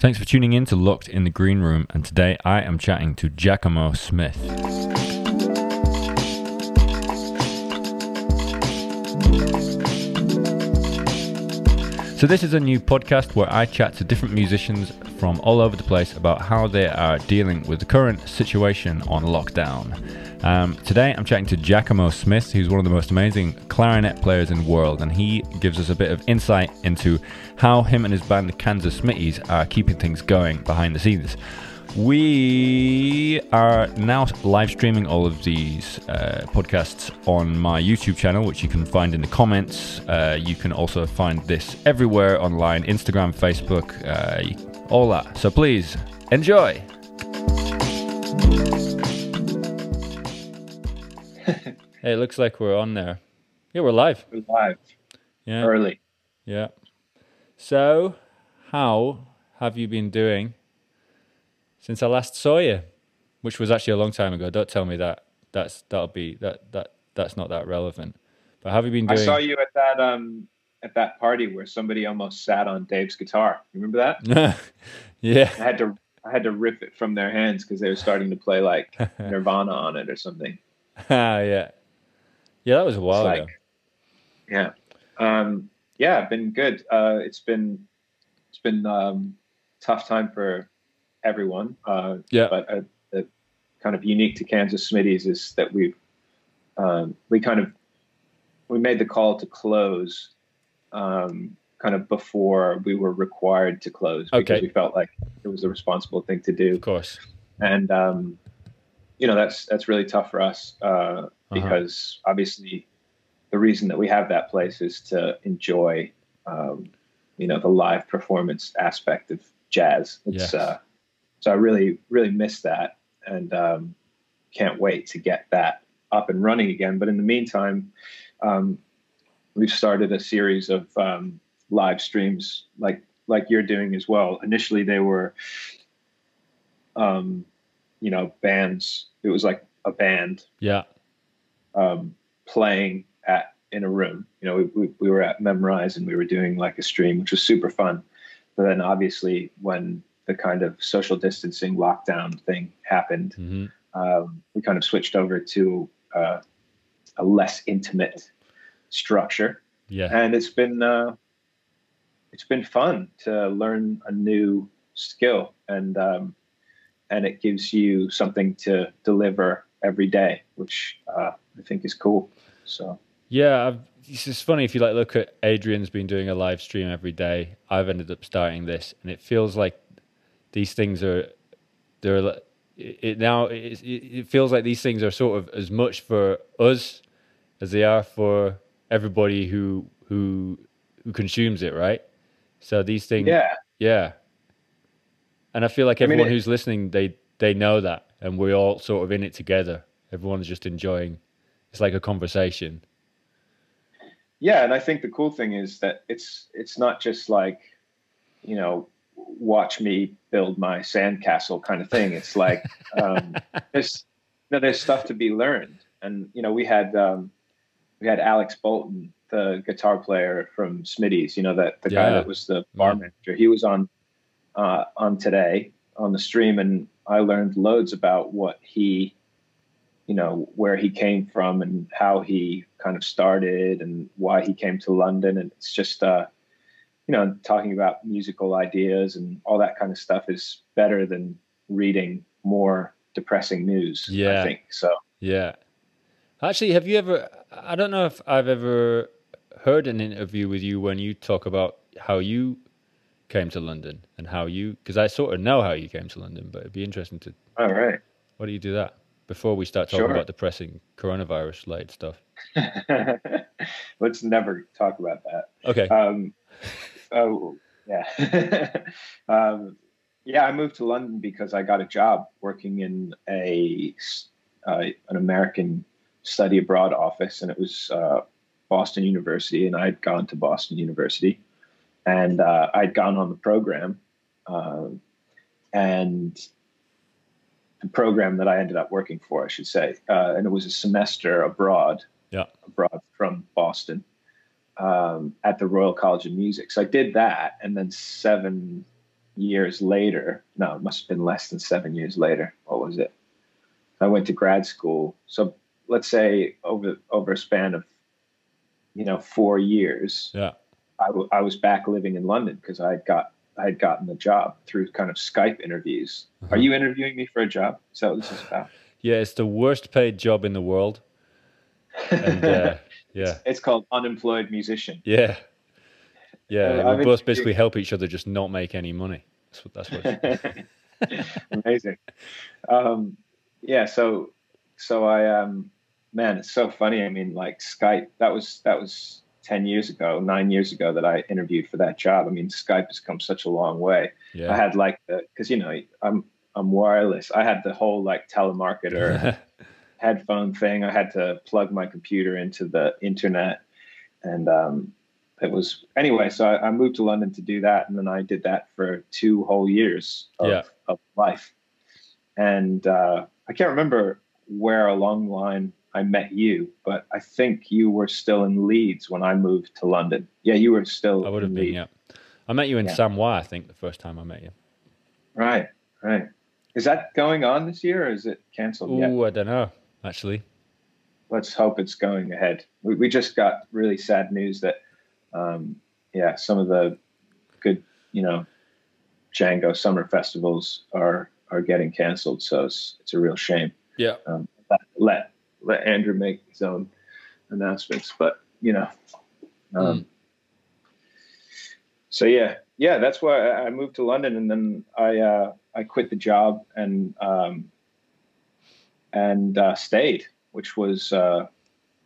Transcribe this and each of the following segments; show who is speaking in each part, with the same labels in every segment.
Speaker 1: Thanks for tuning in to Locked in the Green Room, and today I am chatting to Giacomo Smith. So, this is a new podcast where I chat to different musicians from all over the place about how they are dealing with the current situation on lockdown. Um, today, I'm chatting to Giacomo Smith, who's one of the most amazing clarinet players in the world, and he gives us a bit of insight into how him and his band, the Kansas Smitties, are keeping things going behind the scenes. We are now live streaming all of these uh, podcasts on my YouTube channel, which you can find in the comments. Uh, you can also find this everywhere online Instagram, Facebook, uh, all that. So please enjoy. hey, it looks like we're on there. Yeah, we're live.
Speaker 2: We're live.
Speaker 1: Yeah.
Speaker 2: Early.
Speaker 1: Yeah. So, how have you been doing since I last saw you, which was actually a long time ago. Don't tell me that. That's that'll be that that that's not that relevant. But have you been doing?
Speaker 2: I saw you at that um at that party where somebody almost sat on Dave's guitar. You remember that?
Speaker 1: yeah.
Speaker 2: I had to I had to rip it from their hands because they were starting to play like Nirvana on it or something.
Speaker 1: Ah, yeah. Yeah, that was a while ago.
Speaker 2: yeah. Um, yeah, been good. Uh, it's been it's been um, tough time for everyone. Uh,
Speaker 1: yeah.
Speaker 2: But uh, the kind of unique to Kansas Smitties is that we've um, we kind of we made the call to close um, kind of before we were required to close because
Speaker 1: okay.
Speaker 2: we felt like it was a responsible thing to do.
Speaker 1: Of course.
Speaker 2: And um, you know that's that's really tough for us uh, uh-huh. because obviously the reason that we have that place is to enjoy um, you know the live performance aspect of jazz. It's
Speaker 1: yes.
Speaker 2: uh, so I really, really miss that and um, can't wait to get that up and running again. But in the meantime, um, we've started a series of um, live streams like like you're doing as well. Initially, they were, um, you know, bands. It was like a band,
Speaker 1: yeah,
Speaker 2: um, playing at in a room. You know, we, we, we were at Memrise and we were doing like a stream, which was super fun. But then, obviously, when the kind of social distancing lockdown thing happened,
Speaker 1: mm-hmm.
Speaker 2: um, we kind of switched over to uh, a less intimate structure.
Speaker 1: Yeah,
Speaker 2: and it's been uh, it's been fun to learn a new skill, and um, and it gives you something to deliver every day, which uh, I think is cool. So
Speaker 1: yeah, I've, it's just funny if you like look at Adrian's been doing a live stream every day. I've ended up starting this, and it feels like these things are they're it now it, it feels like these things are sort of as much for us as they are for everybody who who who consumes it right? So these things
Speaker 2: yeah.
Speaker 1: yeah. And i feel like everyone
Speaker 2: I mean, it,
Speaker 1: who's listening they they know that and we're all sort of in it together. Everyone's just enjoying it's like a conversation.
Speaker 2: Yeah and i think the cool thing is that it's it's not just like you know watch me build my sandcastle kind of thing. It's like um, there's you know, there's stuff to be learned, and you know we had um, we had Alex Bolton, the guitar player from Smitty's, You know that the
Speaker 1: yeah.
Speaker 2: guy that was the bar manager. He was on uh, on today on the stream, and I learned loads about what he you know where he came from and how he kind of started and why he came to London, and it's just. Uh, you know, talking about musical ideas and all that kind of stuff is better than reading more depressing news.
Speaker 1: Yeah.
Speaker 2: I think so.
Speaker 1: Yeah. Actually, have you ever? I don't know if I've ever heard an interview with you when you talk about how you came to London and how you, because I sort of know how you came to London, but it'd be interesting to.
Speaker 2: All right.
Speaker 1: Why do you do that before we start talking
Speaker 2: Sure.
Speaker 1: about depressing coronavirus related stuff?
Speaker 2: Let's never talk about that.
Speaker 1: Okay.
Speaker 2: Um, oh, yeah. um, yeah, I moved to London because I got a job working in a uh, an American study abroad office, and it was uh, Boston University, and I'd gone to Boston University, and uh, I'd gone on the program, um, and the program that I ended up working for, I should say, uh, and it was a semester abroad,
Speaker 1: Yeah.
Speaker 2: abroad from Boston, um, at the Royal College of Music. So I did that, and then seven years later, no, it must have been less than seven years later. What was it? I went to grad school. So let's say over over a span of you know four years,
Speaker 1: Yeah.
Speaker 2: I, w- I was back living in London because I got I had gotten the job through kind of Skype interviews.
Speaker 1: Uh-huh.
Speaker 2: Are you interviewing me for a job? Is that what this is about?
Speaker 1: Yeah, it's the worst paid job in the world. And uh, yeah,
Speaker 2: It's called unemployed musician.
Speaker 1: yeah, yeah.
Speaker 2: Uh,
Speaker 1: we both basically help each other just not make any money. That's what. That's what.
Speaker 2: Amazing. Um, yeah. So, so I, um, man, it's so funny. I mean, like Skype, that was, that was 10 years ago, nine years ago that I interviewed for that job. I mean, Skype has come such a long way.
Speaker 1: Yeah.
Speaker 2: I had like the, cause you know, I'm, I'm wireless. I had the whole like telemarketer headphone thing. I had to plug my computer into the internet, and um, it was anyway. So I, I moved to London to do that, and then I did that for two whole years of,
Speaker 1: Yeah.
Speaker 2: of life. And uh, I can't remember where along the line I met you, but I think you were still in Leeds when I moved to London. Yeah, you were still.
Speaker 1: I would have been.
Speaker 2: Leeds.
Speaker 1: Yeah. I met you in
Speaker 2: Yeah.
Speaker 1: Samois, I think, the first time I met you.
Speaker 2: Right, right. Is that going on this year, or is it canceled yet?
Speaker 1: Oh, I don't know. Actually,
Speaker 2: let's hope it's going ahead. We, we just got really sad news that, um, yeah, some of the good, you know, Django summer festivals are are getting canceled. So it's it's a real shame.
Speaker 1: yeah.
Speaker 2: Um, let, let let Andrew make his own announcements, but you know, um, so yeah, yeah, that's why I I moved to London, and then I uh, I quit the job and um, and uh, stayed, which was uh,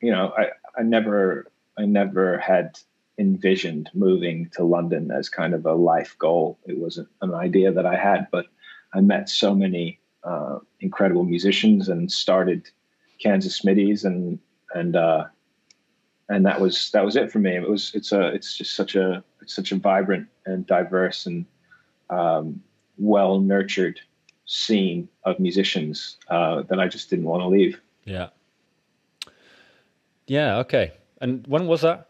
Speaker 2: you know I I never I never had envisioned moving to London as kind of a life goal. It wasn't an idea that I had, but I met so many uh, incredible musicians and started Kansas Smitties and and uh, and that was that was it for me. It was it's a it's just such a it's such a vibrant and diverse and um, well nurtured scene of musicians uh, that I just didn't want to leave.
Speaker 1: Yeah. Yeah. Okay. And when was that?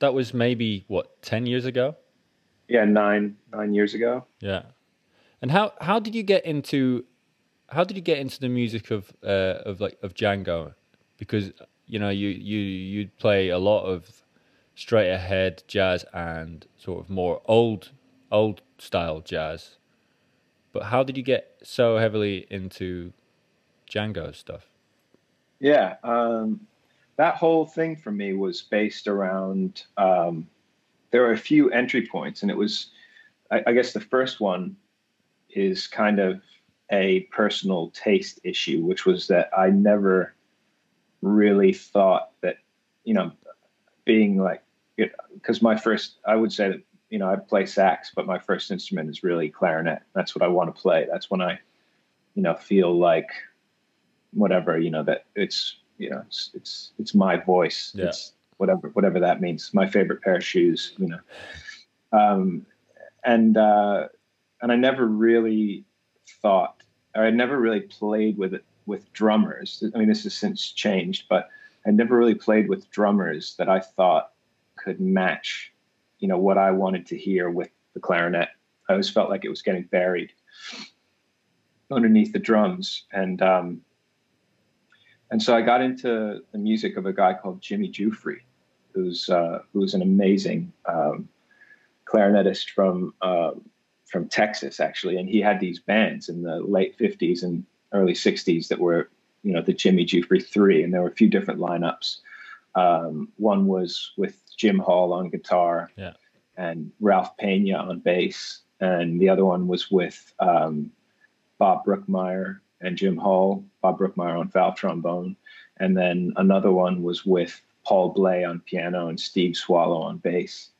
Speaker 1: That was maybe what ten years ago.
Speaker 2: Yeah, nine nine years ago.
Speaker 1: Yeah. And how how did you get into how did you get into the music of uh, of like of Django? Because you know you you you'd play a lot of straight ahead jazz and sort of more old old style jazz. But how did you get so heavily into Django stuff?
Speaker 2: Yeah, um, that whole thing for me was based around. Um, there were a few entry points, and it was, I, I guess, the first one is kind of a personal taste issue, which was that I never really thought that, you know, being like, because my first, I would say that, you know, I play sax, but my first instrument is really clarinet. That's what I want to play. That's when I, you know, feel like whatever, you know, that it's, you know, it's, it's, it's my voice.
Speaker 1: Yeah.
Speaker 2: It's whatever, whatever that means. My favorite pair of shoes, you know. Um, and, uh, and I never really thought, or I never really played with it with drummers. I mean, this has since changed, but I never really played with drummers that I thought could match, you know, what I wanted to hear with the clarinet. I always felt like it was getting buried underneath the drums, and um, and so I got into the music of a guy called Jimmy Giuffre, who's uh, who's an amazing um, clarinetist from uh, from Texas, actually, and he had these bands in the late '50s and early '60s that were, you know, the Jimmy Giuffre Three, and there were a few different lineups. Um, one was with Jim Hall on guitar,
Speaker 1: Yeah.
Speaker 2: and Ralph Pena on bass, and the other one was with um, Bob Brookmeyer and Jim Hall, Bob Brookmeyer on valve trombone, and then another one was with Paul Bley on piano and Steve Swallow on bass.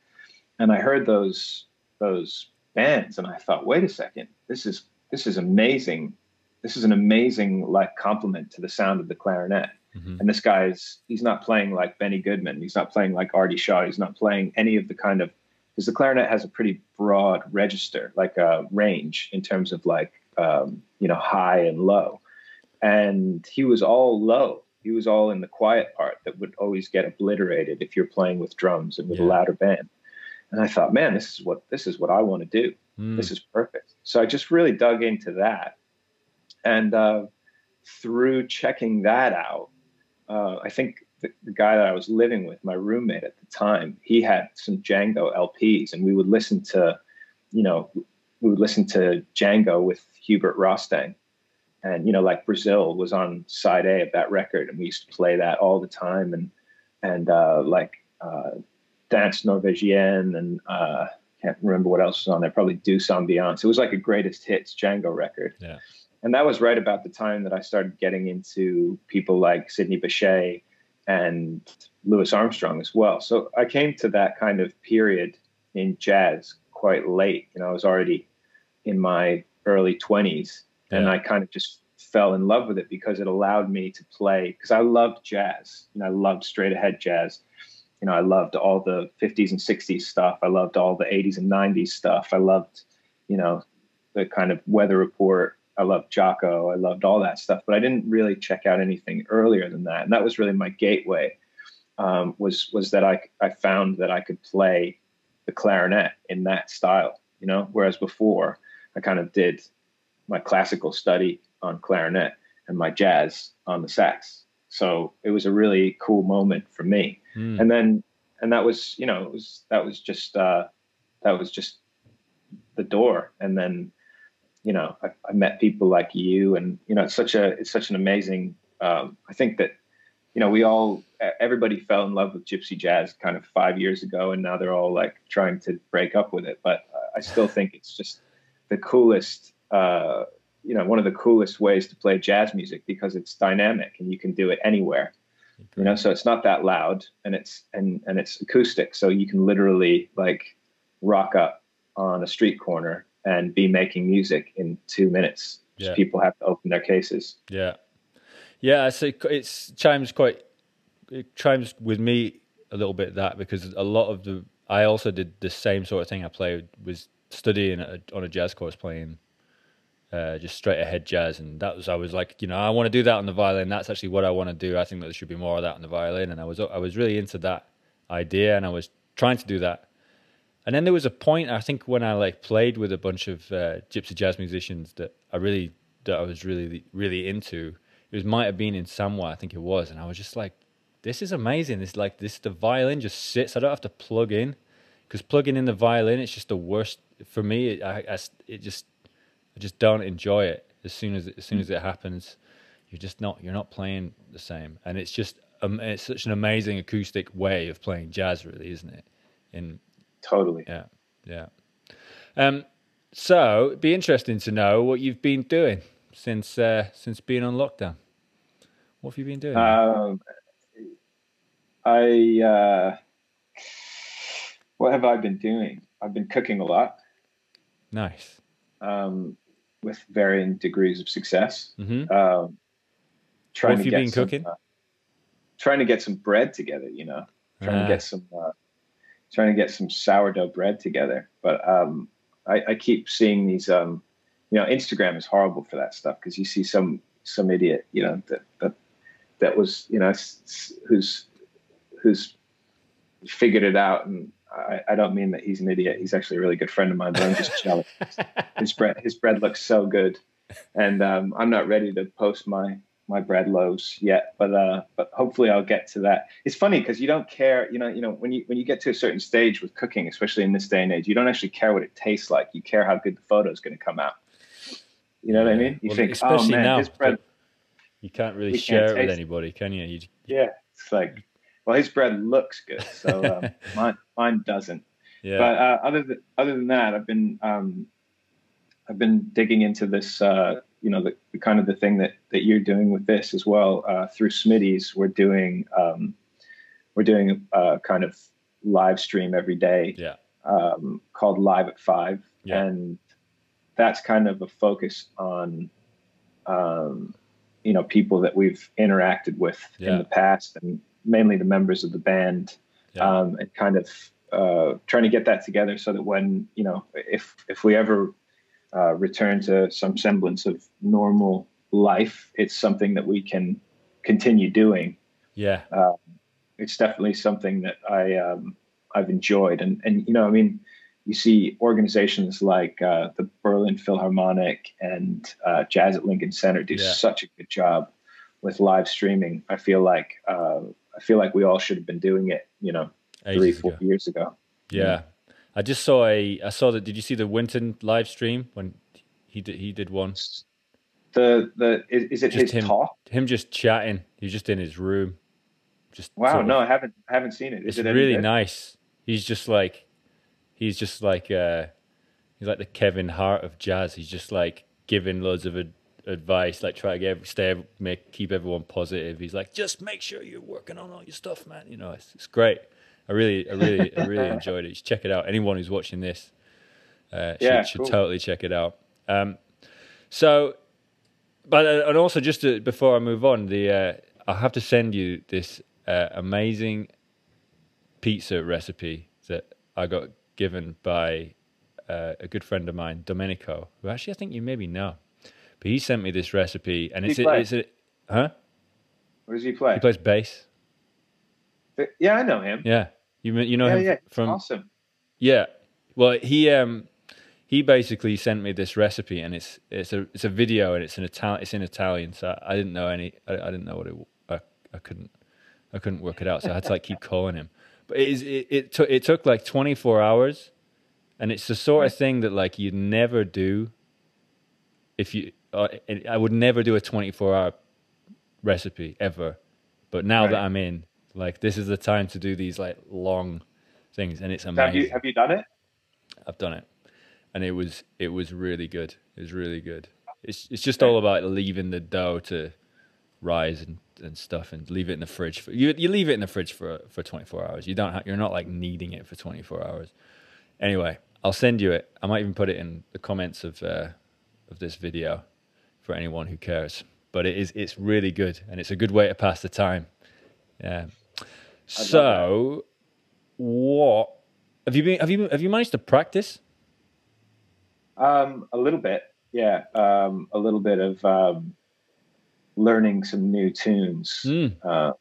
Speaker 2: And I heard those those bands, and I thought, wait a second, this is this is amazing. This is an amazing like compliment to the sound of the clarinet.
Speaker 1: Mhm.
Speaker 2: And this guy is he's not playing like Benny Goodman. He's not playing like Artie Shaw. He's not playing any of the kind of because the clarinet has a pretty broad register, like a range in terms of like um, you know high and low. And he was all low. He was all in the quiet part that would always get obliterated if you're playing with drums and with a louder band. And I thought, man, this is what this is what I want to do. mm. this is perfect. So I just really dug into that, and uh, through checking that out, uh, I think the, the, guy that I was living with, my roommate at the time, he had some Django LPs, and we would listen to, you know, we would listen to Django with Hubert Rostaing, and you know, like Brazil was on side A of that record, and we used to play that all the time, and and uh, like Danse Norvégienne, and uh, can't remember what else was on there. Probably Douce Ambiance. It was like a greatest hits Django record.
Speaker 1: Yeah.
Speaker 2: And that was right about the time that I started getting into people like Sidney Bechet and Louis Armstrong as well. So I came to that kind of period in jazz quite late. You know, I was already in my early 20s yeah. and I kind of just fell in love with it because it allowed me to play because I loved jazz. and I loved straight ahead jazz. You know, I loved all the 50s and 60s stuff. I loved all the 80s and 90s stuff. I loved, you know, the kind of weather report I loved Jaco. I loved all that stuff, but I didn't really check out anything earlier than that. And that was really my gateway. Um, was was that I I found that I could play the clarinet in that style, you know. Whereas before, I kind of did my classical study on clarinet and my jazz on the sax. So it was a really cool moment for me. Mm. And then and that was you know it was that was just uh, that was just the door. And then you know, I, I, met people like you, and you know, it's such a it's such an amazing. Um, I think that you know we all everybody fell in love with gypsy jazz kind of five years ago, and now they're all like trying to break up with it. But I still think it's just the coolest. Uh, you know, one of the coolest ways to play jazz music because it's dynamic and you can do it anywhere. You know, so it's not that loud and it's and and it's acoustic, so you can literally like rock up on a street corner and be making music in two minutes. Yeah. People have to open their cases.
Speaker 1: Yeah, yeah. So it's chimes quite. It chimes with me a little bit that because a lot of the I also did the same sort of thing. I played was studying a, on a jazz course playing uh, just straight ahead jazz, and that was I was like, you know, I want to do that on the violin. That's actually what I want to do. I think that there should be more of that on the violin, and I was I was really into that idea, and I was trying to do that and then there was a point I think when I like played with a bunch of uh, gypsy jazz musicians that I really that I was really really into. It was might have been in Samois, I think it was, and I was just like, "This is amazing! It's like this. The violin just sits. I don't have to plug in because plugging in the violin, it's just the worst for me. I, I, it just I just don't enjoy it. As soon as as soon as it happens, you're just not you're not playing the same, and it's just um, it's such an amazing acoustic way of playing jazz, really, isn't it? In
Speaker 2: Totally.
Speaker 1: Yeah. Yeah. Um, so it'd be interesting to know what you've been doing since uh, since being on lockdown. What have you been doing?
Speaker 2: Um, I uh, what have I been doing? I've been cooking a lot.
Speaker 1: Nice.
Speaker 2: Um, with varying degrees of success.
Speaker 1: Mm-hmm.
Speaker 2: Um,
Speaker 1: trying what have to you been some, cooking? Uh,
Speaker 2: trying to get some bread together. You know, trying to get some uh, trying to get some sourdough bread together. But um, I, I, keep seeing these. Um, you know, Instagram is horrible for that stuff because you see some some idiot, you know, that that that was you know who's who's figured it out and I, I, don't mean that he's an idiot. He's actually a really good friend of mine, but I'm just jealous. his bread, his bread looks so good, and um, I'm not ready to post my my bread loaves yet, but uh, but hopefully I'll get to that. It's funny because you don't care, you know, you know when you when you get to a certain stage with cooking, especially in this day and age, you don't actually care what it tastes like. You care how good the photo is going to come out. You know what I mean? You well, think, oh man, now, his bread.
Speaker 1: You can't really share can't it with anybody, can you? you?
Speaker 2: Yeah, it's like, well, his bread looks good, so um, mine mine doesn't.
Speaker 1: Yeah.
Speaker 2: But uh, other than other than that, I've been um, I've been digging into this. Uh, you know the, the, kind of the thing that that you're doing with this as well uh, through Smitty's. We're doing um, we're doing a kind of live stream every day.
Speaker 1: Yeah.
Speaker 2: Um, called Live at Five,
Speaker 1: yeah.
Speaker 2: and that's kind of a focus on um, you know people that we've interacted with
Speaker 1: yeah.
Speaker 2: in the past, and mainly the members of the band,
Speaker 1: yeah.
Speaker 2: um, and kind of uh, trying to get that together so that when you know if if we ever uh, return to some semblance of normal life, it's something that we can continue doing.
Speaker 1: Yeah,
Speaker 2: uh, it's definitely something that I um, I've enjoyed, and and you know, I mean, you see organizations like uh, the Berlin Philharmonic and uh, Jazz at Lincoln Center do yeah. such a good job with live streaming. I feel like uh, I feel like we all should have been doing it, you know, Ages three, four ago. years ago.
Speaker 1: Yeah. yeah. I just saw a. I saw that. Did you see the Wynton live stream when he did? He did one.
Speaker 2: The the is, is it just his
Speaker 1: him,
Speaker 2: talk?
Speaker 1: Him just chatting. He's just in his room. Just
Speaker 2: wow. No, I haven't. I haven't seen it.
Speaker 1: Is
Speaker 2: it's
Speaker 1: it really nice. He's just like, he's just like, uh he's like the Kevin Hart of jazz. He's just like giving loads of ad- advice, like try to get stay, make keep everyone positive. He's like, just make sure you're working on all your stuff, man. You know, it's, it's great. I really, I really, I really enjoyed it. check it out. Anyone who's watching this, uh, yeah, should, cool. totally check it out. Um, so, but uh, and also just to, before I move on, the uh, I have to send you this uh, amazing pizza recipe that I got given by uh, a good friend of mine, Domenico, who actually I think you maybe know. But he sent me this recipe, and it's a, it's a, huh?
Speaker 2: What does he play?
Speaker 1: He plays bass.
Speaker 2: Yeah, I know him.
Speaker 1: Yeah, you you know
Speaker 2: yeah,
Speaker 1: him
Speaker 2: yeah.
Speaker 1: from
Speaker 2: awesome.
Speaker 1: Yeah, well he um he basically sent me this recipe, and it's it's a it's a video, and it's in Italian. It's in Italian, so I didn't know any. I, I didn't know what it. I, I couldn't I couldn't work it out, so I had to like keep calling him. But it is it it, took it took like 24 hours, and it's the sort of thing that like you'd never do. If you, uh, I would never do a 24 hour recipe ever, but now right. that I'm in, like this is the time to do these like long things, and it's amazing.
Speaker 2: Have you have you done it?
Speaker 1: I've done it, and it was it was really good. It was really good. It's it's just all about leaving the dough to rise and, and stuff, and leave it in the fridge. For, you you leave it in the fridge for for 24 hours. You don't ha- you're not like needing it for 24 hours. Anyway, I'll send you it. I might even put it in the comments of uh, of this video for anyone who cares. But it is it's really good, and it's a good way to pass the time. Yeah. So, what have you been? Have you have you managed to practice?
Speaker 2: Um, a little bit, yeah. Um, a little bit of um, learning some new tunes, mm. uh,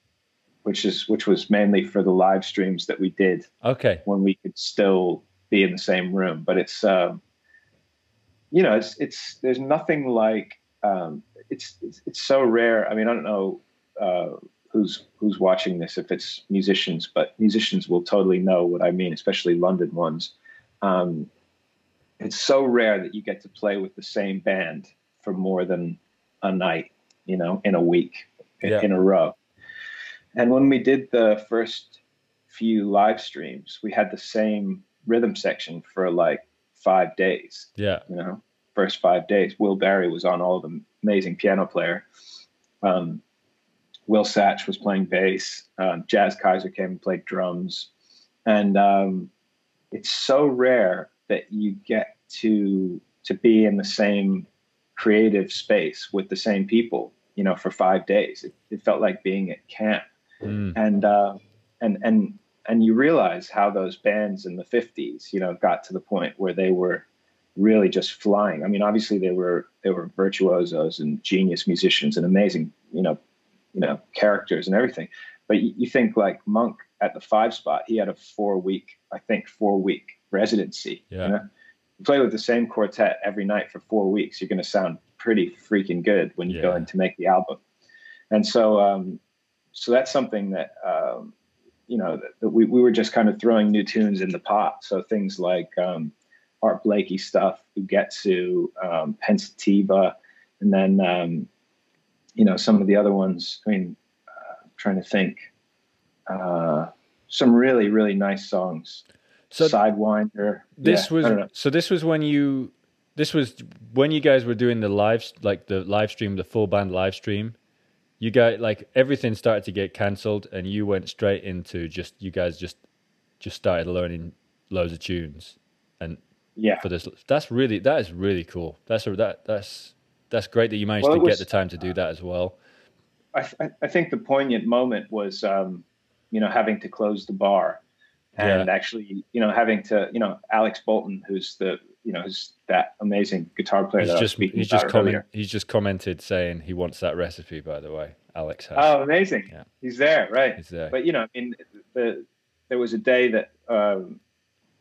Speaker 2: which is which was mainly for the live streams that we did.
Speaker 1: Okay.
Speaker 2: When we could still be in the same room, but it's um, you know it's it's there's nothing like um, it's, it's, it's so rare. I mean, I don't know uh, who's who's watching this if it's musicians, but musicians will totally know what I mean, especially London ones. Um, it's so rare that you get to play with the same band for more than a night you know, in a week yeah. in a row. And when we did the first few live streams, we had the same rhythm section for like five days.
Speaker 1: Yeah.
Speaker 2: You know, first five days. Will Barry was on all of them, amazing piano player. Um, Will Satch was playing bass. Um, Jas Kayser came and played drums. And um, it's so rare that you get to to be in the same creative space with the same people you know, for five days. It, it felt like being at camp, mm. and uh, and and and you realize how those bands in the '50s, you know, got to the point where they were really just flying. I mean, obviously they were they were virtuosos and genius musicians and amazing, you know, you know, characters and everything. But you, you think like Monk at the five spot, he had a four week, I think, four week residency.
Speaker 1: Yeah. You, know?
Speaker 2: you play with the same quartet every night for four weeks, you're going to sound pretty freaking good when you yeah. go in to make the album. And so, um, so that's something that, um, you know, that, that we, we were just kind of throwing new tunes in the pot. So things like, um, Art Blakey stuff, Ugetsu, um, Pensativa, and then, um, you know, some of the other ones, I mean, uh, I'm trying to think, uh, some really, really nice songs. So Sidewinder.
Speaker 1: This yeah, was, so this was when you this was when you guys were doing the live like the live stream the full band live stream you guys like everything started to get cancelled and you went straight into just you guys just just started learning loads of tunes and
Speaker 2: yeah
Speaker 1: for this that's really that is really cool that's a, that that's that's great that you managed well, to was, get the time to do that as well
Speaker 2: I, I think the poignant moment was um, you know having to close the bar and yeah. actually you know having to you know alex bolton who's the you know, who's that amazing guitar player
Speaker 1: he's just,
Speaker 2: he's
Speaker 1: just comment, He's just commented saying he wants that recipe. By the way, Alex has.
Speaker 2: Oh, amazing! Yeah. He's there, right?
Speaker 1: He's there.
Speaker 2: But you know, I mean, the, there was a day that um,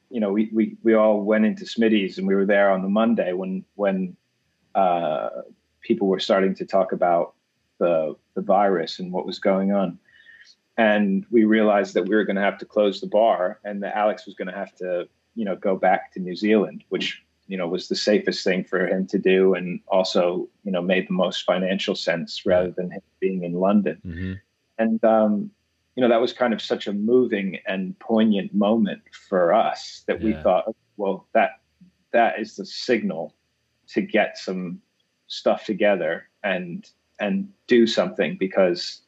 Speaker 2: you know, we, we, we all went into Smitty's and we were there on the Monday when, when, uh, people were starting to talk about the, the virus and what was going on. And we realized that we were going to have to close the bar and that Alex was going to have to, you know, go back to New Zealand, which, you know, was the safest thing for him to do. And also, you know, made the most financial sense rather than him being in London. Mm-hmm. And, um, you know, that was kind of such a moving and poignant moment for us that yeah. we thought, well, that that is the signal to get some stuff together and and do something because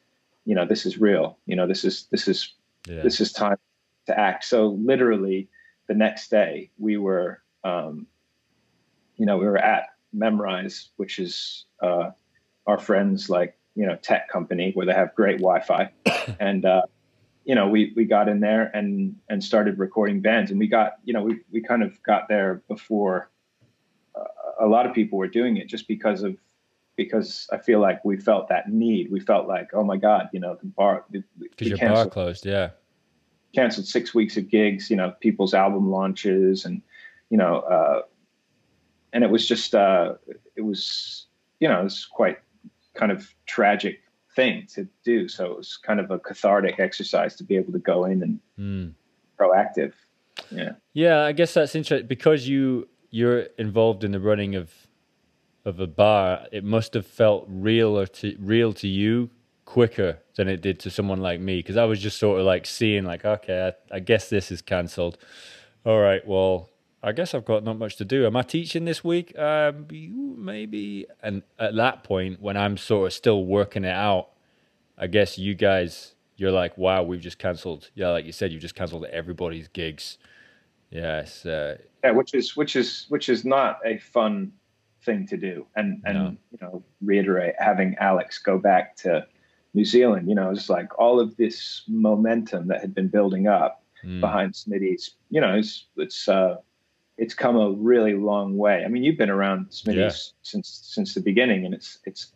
Speaker 2: you know this is real you know this is this is yeah. this is time to act so literally the next day we were um you know we were at memrise which is uh our friends like you know tech company where they have great Wi-Fi, and uh, you know we we got in there and and started recording bands, and we got you know we we kind of got there before uh, a lot of people were doing it just because of because I feel like we felt that need. We felt like oh my god, you know the bar
Speaker 1: because your bar closed, yeah.
Speaker 2: Canceled six weeks of gigs, you know, people's album launches, and you know, uh, and it was just uh, it was you know it was quite kind of tragic thing to do. So it was kind of a cathartic exercise to be able to go in and mm. proactive. Yeah.
Speaker 1: Yeah, I guess that's interesting because you you're involved in the running of of a bar. It must have felt real or to real to you quicker than it did to someone like me because I was just sort of like seeing like okay, I, I guess this is cancelled. All right, well, I guess I've got not much to do. Am I teaching this week? Um, maybe. And at that point, when I'm sort of still working it out, I guess you guys, you're like, wow, we've just cancelled. Yeah, like you said, you've just cancelled everybody's gigs. Yes. Uh,
Speaker 2: yeah, which is which is which is not a fun thing to do. And and no. you know, reiterate having Alex go back to New Zealand. You know, it's like all of this momentum that had been building up mm. behind Smitty's. You know, it's it's. Uh, it's come a really long way. I mean, you've been around Smitty's yeah. since since the beginning, and it's it's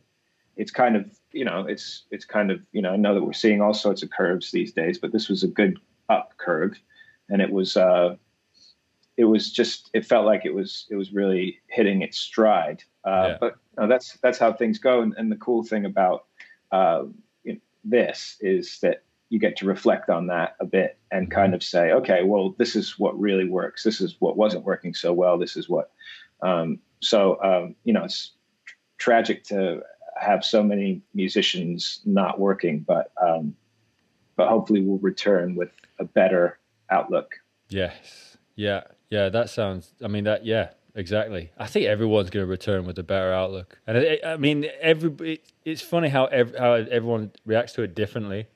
Speaker 2: it's kind of you know it's it's kind of you know I know that we're seeing all sorts of curves these days, but this was a good up curve, and it was uh, it was just it felt like it was it was really hitting its stride. Uh, yeah. But that's that's how things go, and, and the cool thing about uh, you know, this is that you get to reflect on that a bit and kind of say, okay, well, this is what really works. This is what wasn't working so well. This is what. Um, so um, you know, it's tragic to have so many musicians not working, but um, but hopefully we'll return with a better outlook.
Speaker 1: Yes. Yeah. Yeah. That sounds. I mean that. Yeah. Exactly. I think everyone's going to return with a better outlook, and I, mean, every. It's funny how ev- how everyone reacts to it differently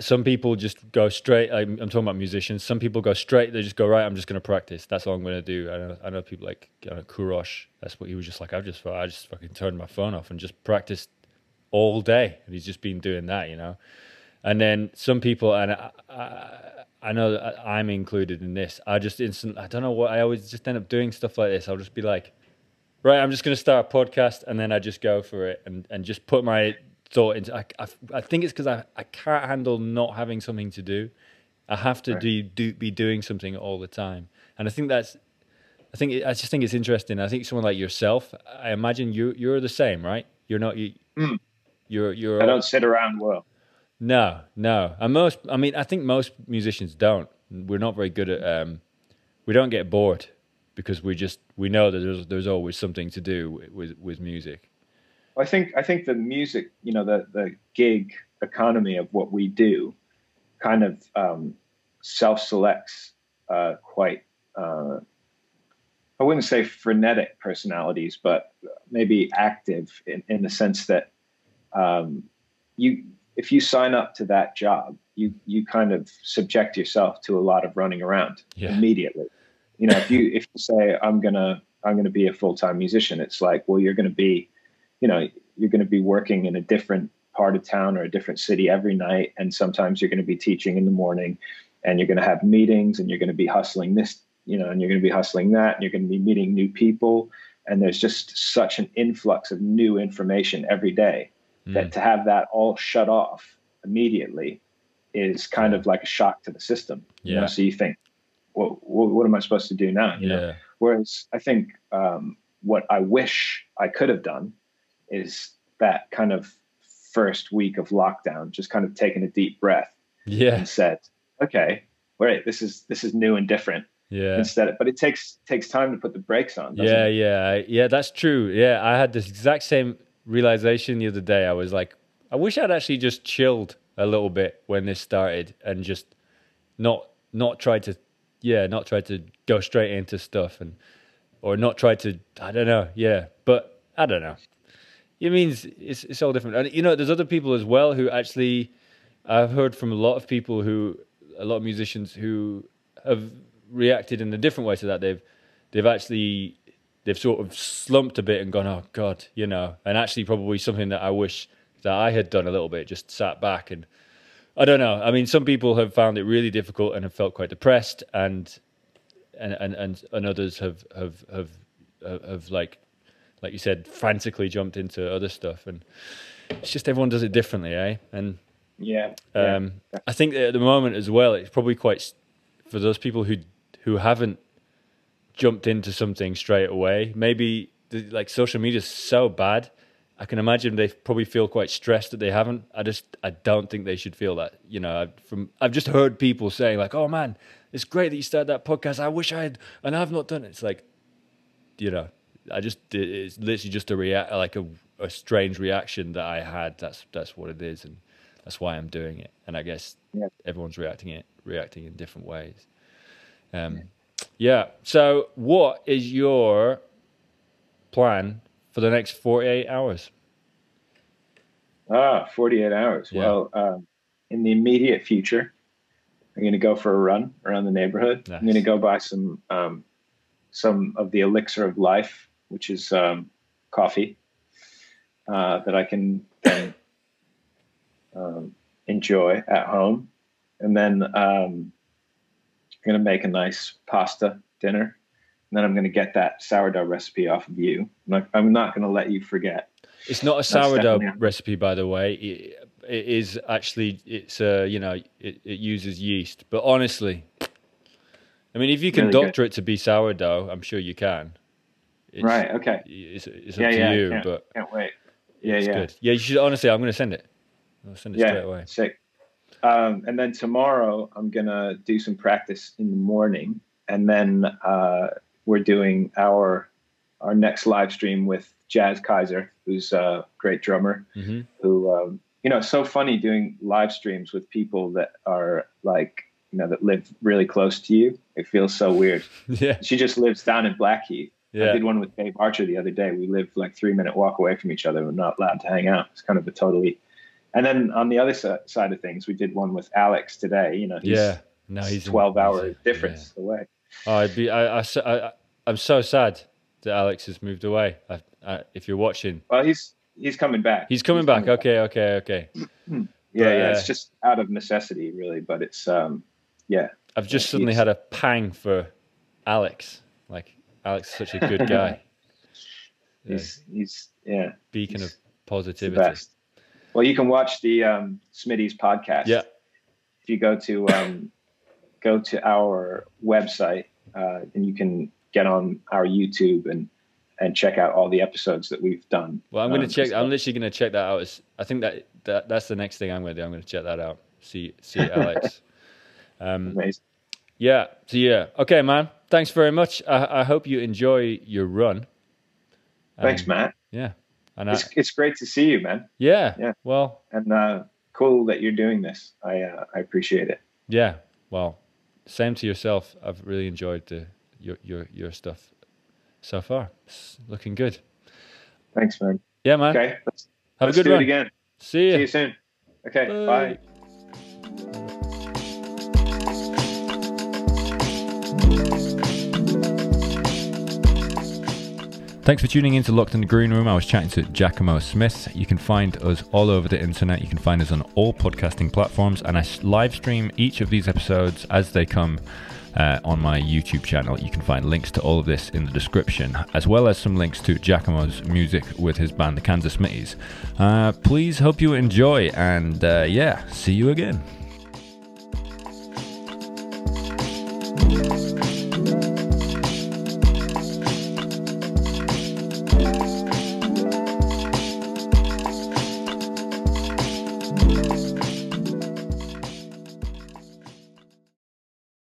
Speaker 1: some people just go straight. I'm, I'm, talking about musicians. Some people go straight. They just go right. I'm just going to practice. That's all I'm going to do. I know, I know people like you know, Kourosh. That's what he was just like. I just I just fucking turned my phone off and just practiced all day. And he's just been doing that, you know. And then some people, and I, I, I know that I'm included in this. I just instant. I don't know what. I always just end up doing stuff like this. I'll just be like, right. I'm just going to start a podcast, and then I just go for it and and just put my thought into. I, I, I think it's because I, I can't handle not having something to do. I have to right. do, do be doing something all the time, and I think that's. I think it, I just think it's interesting. I think someone like yourself. I imagine you you're the same, right? You're not you. Mm. You're you're.
Speaker 2: I don't sit around well.
Speaker 1: No, no. And most, I mean, I think most musicians don't. We're not very good at. Um, we don't get bored because we just we know that there's there's always something to do with with music.
Speaker 2: I think I think the music, you know, the the gig economy of what we do, kind of um, self selects uh, quite. Uh, I wouldn't say frenetic personalities, but maybe active in, in the sense that um, you, if you sign up to that job, you you kind of subject yourself to a lot of running around yeah. immediately. You know, if you if you say I'm gonna I'm gonna be a full time musician, it's like, well, you're gonna be you know you're going to be working in a different part of town or a different city every night and sometimes you're going to be teaching in the morning and you're going to have meetings and you're going to be hustling this you know and you're going to be hustling that and you're going to be meeting new people and there's just such an influx of new information every day mm. that to have that all shut off immediately is kind of like a shock to the system yeah. you know so you think what, what, what am I supposed to do now? You
Speaker 1: yeah.
Speaker 2: know? Whereas I think um, what I wish I could have done is that kind of first week of lockdown, just kind of taking a deep breath
Speaker 1: Yeah.
Speaker 2: and said, okay, wait, this is this is new and different.
Speaker 1: Yeah.
Speaker 2: Instead, of, but it takes takes time to put the brakes on. doesn't
Speaker 1: Yeah,
Speaker 2: it?
Speaker 1: yeah, yeah. That's true. Yeah, I had this exact same realization the other day. I was like, I wish I'd actually just chilled a little bit when this started and just not not tried to, yeah, not tried to go straight into stuff and or not tried to. I don't know. Yeah, but I don't know. It means it's it's all different. And you know, there's other people as well who actually I've heard from a lot of people who a lot of musicians who have reacted in a different way to that. They've they've actually they've sort of slumped a bit and gone, oh god, you know, and actually probably something that I wish that I had done a little bit, just sat back and I don't know. I mean, some people have found it really difficult and have felt quite depressed, and and and and, and others have have have have, have like like you said, frantically jumped into other stuff, and it's just everyone does it differently, eh? And
Speaker 2: Yeah. yeah.
Speaker 1: um, I think that at the moment as well, it's probably quite for those people who who haven't jumped into something straight away. Maybe the, like social media is so bad. I can imagine they probably feel quite stressed that they haven't. I just I don't think they should feel that. You know, I've, from I've just heard people saying like, "Oh man, it's great that you started that podcast. I wish I had, and I've not done it." It's like, you know, I just did it's literally just a react like a, a strange reaction that I had. That's that's what it is, and that's why I'm doing it. And I guess
Speaker 2: Yeah.
Speaker 1: everyone's reacting it reacting in different ways. Um, yeah. So, what is your plan for the next 48 hours?
Speaker 2: Ah, 48 hours.
Speaker 1: Yeah.
Speaker 2: Well, um, in the immediate future, I'm going to go for a run around the neighborhood.
Speaker 1: Nice.
Speaker 2: I'm going to go buy some um, some of the elixir of life, which is um, coffee, uh, that I can then um, enjoy at home, and then um, I'm going to make a nice pasta dinner. And then I'm going to get that sourdough recipe off of you. I'm not, not going to let you forget.
Speaker 1: It's not a sourdough recipe, by the way. It, it is actually it's uh, you know it, it uses yeast, but honestly, I mean, if you can
Speaker 2: Really good.
Speaker 1: doctor it to be sourdough, I'm sure you can. It's,
Speaker 2: right. Okay.
Speaker 1: It's, it's up
Speaker 2: Yeah.
Speaker 1: to
Speaker 2: Yeah.
Speaker 1: you,
Speaker 2: can't,
Speaker 1: but
Speaker 2: can't wait. Yeah.
Speaker 1: it's
Speaker 2: yeah.
Speaker 1: good. Yeah, you should honestly. I'm going to send it. I'll send it
Speaker 2: yeah,
Speaker 1: straight away.
Speaker 2: Sick. Um, and then tomorrow I'm gonna do some practice in the morning, and then uh, we're doing our our next live stream with Jas Kayser, who's a great drummer.
Speaker 1: hmm
Speaker 2: Who um, you know, it's so funny doing live streams with people that are like you know that live really close to you. It feels so weird.
Speaker 1: Yeah,
Speaker 2: She just lives down in Blackheath. I did one with Dave Archer the other day. We live like three minute walk away from each other. We're not allowed to hang out. It's kind of a totally. And then on the other side of things, we did one with Alex today. You know, he's
Speaker 1: yeah. No, he's in-
Speaker 2: twelve hour
Speaker 1: he's a-
Speaker 2: difference away.
Speaker 1: yeah. Oh, I'd be. I, I, I'm so sad that Alex has moved away. I, I, if you're watching,
Speaker 2: Well, he's he's coming back.
Speaker 1: he's coming back. Okay, okay, okay.
Speaker 2: Yeah,
Speaker 1: But,
Speaker 2: yeah.
Speaker 1: uh,
Speaker 2: It's just out of necessity, really. But it's um, yeah,
Speaker 1: I've just
Speaker 2: Yeah,
Speaker 1: suddenly had a pang for Alex. Like Alex is such a good guy. Yeah,
Speaker 2: he's he's yeah,
Speaker 1: beacon of
Speaker 2: he's the
Speaker 1: positivity.
Speaker 2: Well, you can watch the um, Smitty's podcast.
Speaker 1: Yeah,
Speaker 2: if you go to um, go to our website uh, and you can get on our YouTube and and check out all the episodes that we've done.
Speaker 1: Well, I'm going to
Speaker 2: Um,
Speaker 1: check. I'm literally going to check that out. It's- I think that, that that's the next thing I'm going to do. I'm going to check that out. See see Alex. Um,
Speaker 2: amazing.
Speaker 1: yeah. So yeah. Okay, man. Thanks very much. I, I hope you enjoy your run.
Speaker 2: Thanks,
Speaker 1: Um,
Speaker 2: Matt.
Speaker 1: Yeah. And I,
Speaker 2: It's it's great to see you, man,
Speaker 1: yeah.
Speaker 2: Yeah.
Speaker 1: Well.
Speaker 2: and uh, cool that you're doing this. I uh, I appreciate it.
Speaker 1: Yeah. Well. Same to yourself. I've really enjoyed the your your your stuff so far. It's looking good.
Speaker 2: Thanks, man.
Speaker 1: Yeah, man.
Speaker 2: Okay, let's,
Speaker 1: Have
Speaker 2: let's
Speaker 1: a good
Speaker 2: do
Speaker 1: one.
Speaker 2: it again.
Speaker 1: See
Speaker 2: See
Speaker 1: you.
Speaker 2: you soon. Okay,
Speaker 1: Bye.
Speaker 2: bye.
Speaker 1: Thanks for tuning in to Locked in the Green Room. I was chatting to Giacomo Smith. You can find us all over the internet. You can find us on all podcasting platforms, and I live stream each of these episodes as they come uh, on my YouTube channel. You can find links to all of this in the description, as well as some links to Giacomo's music with his band, the Kansas Smitties. Uh, please hope you enjoy, and uh, yeah, see you again.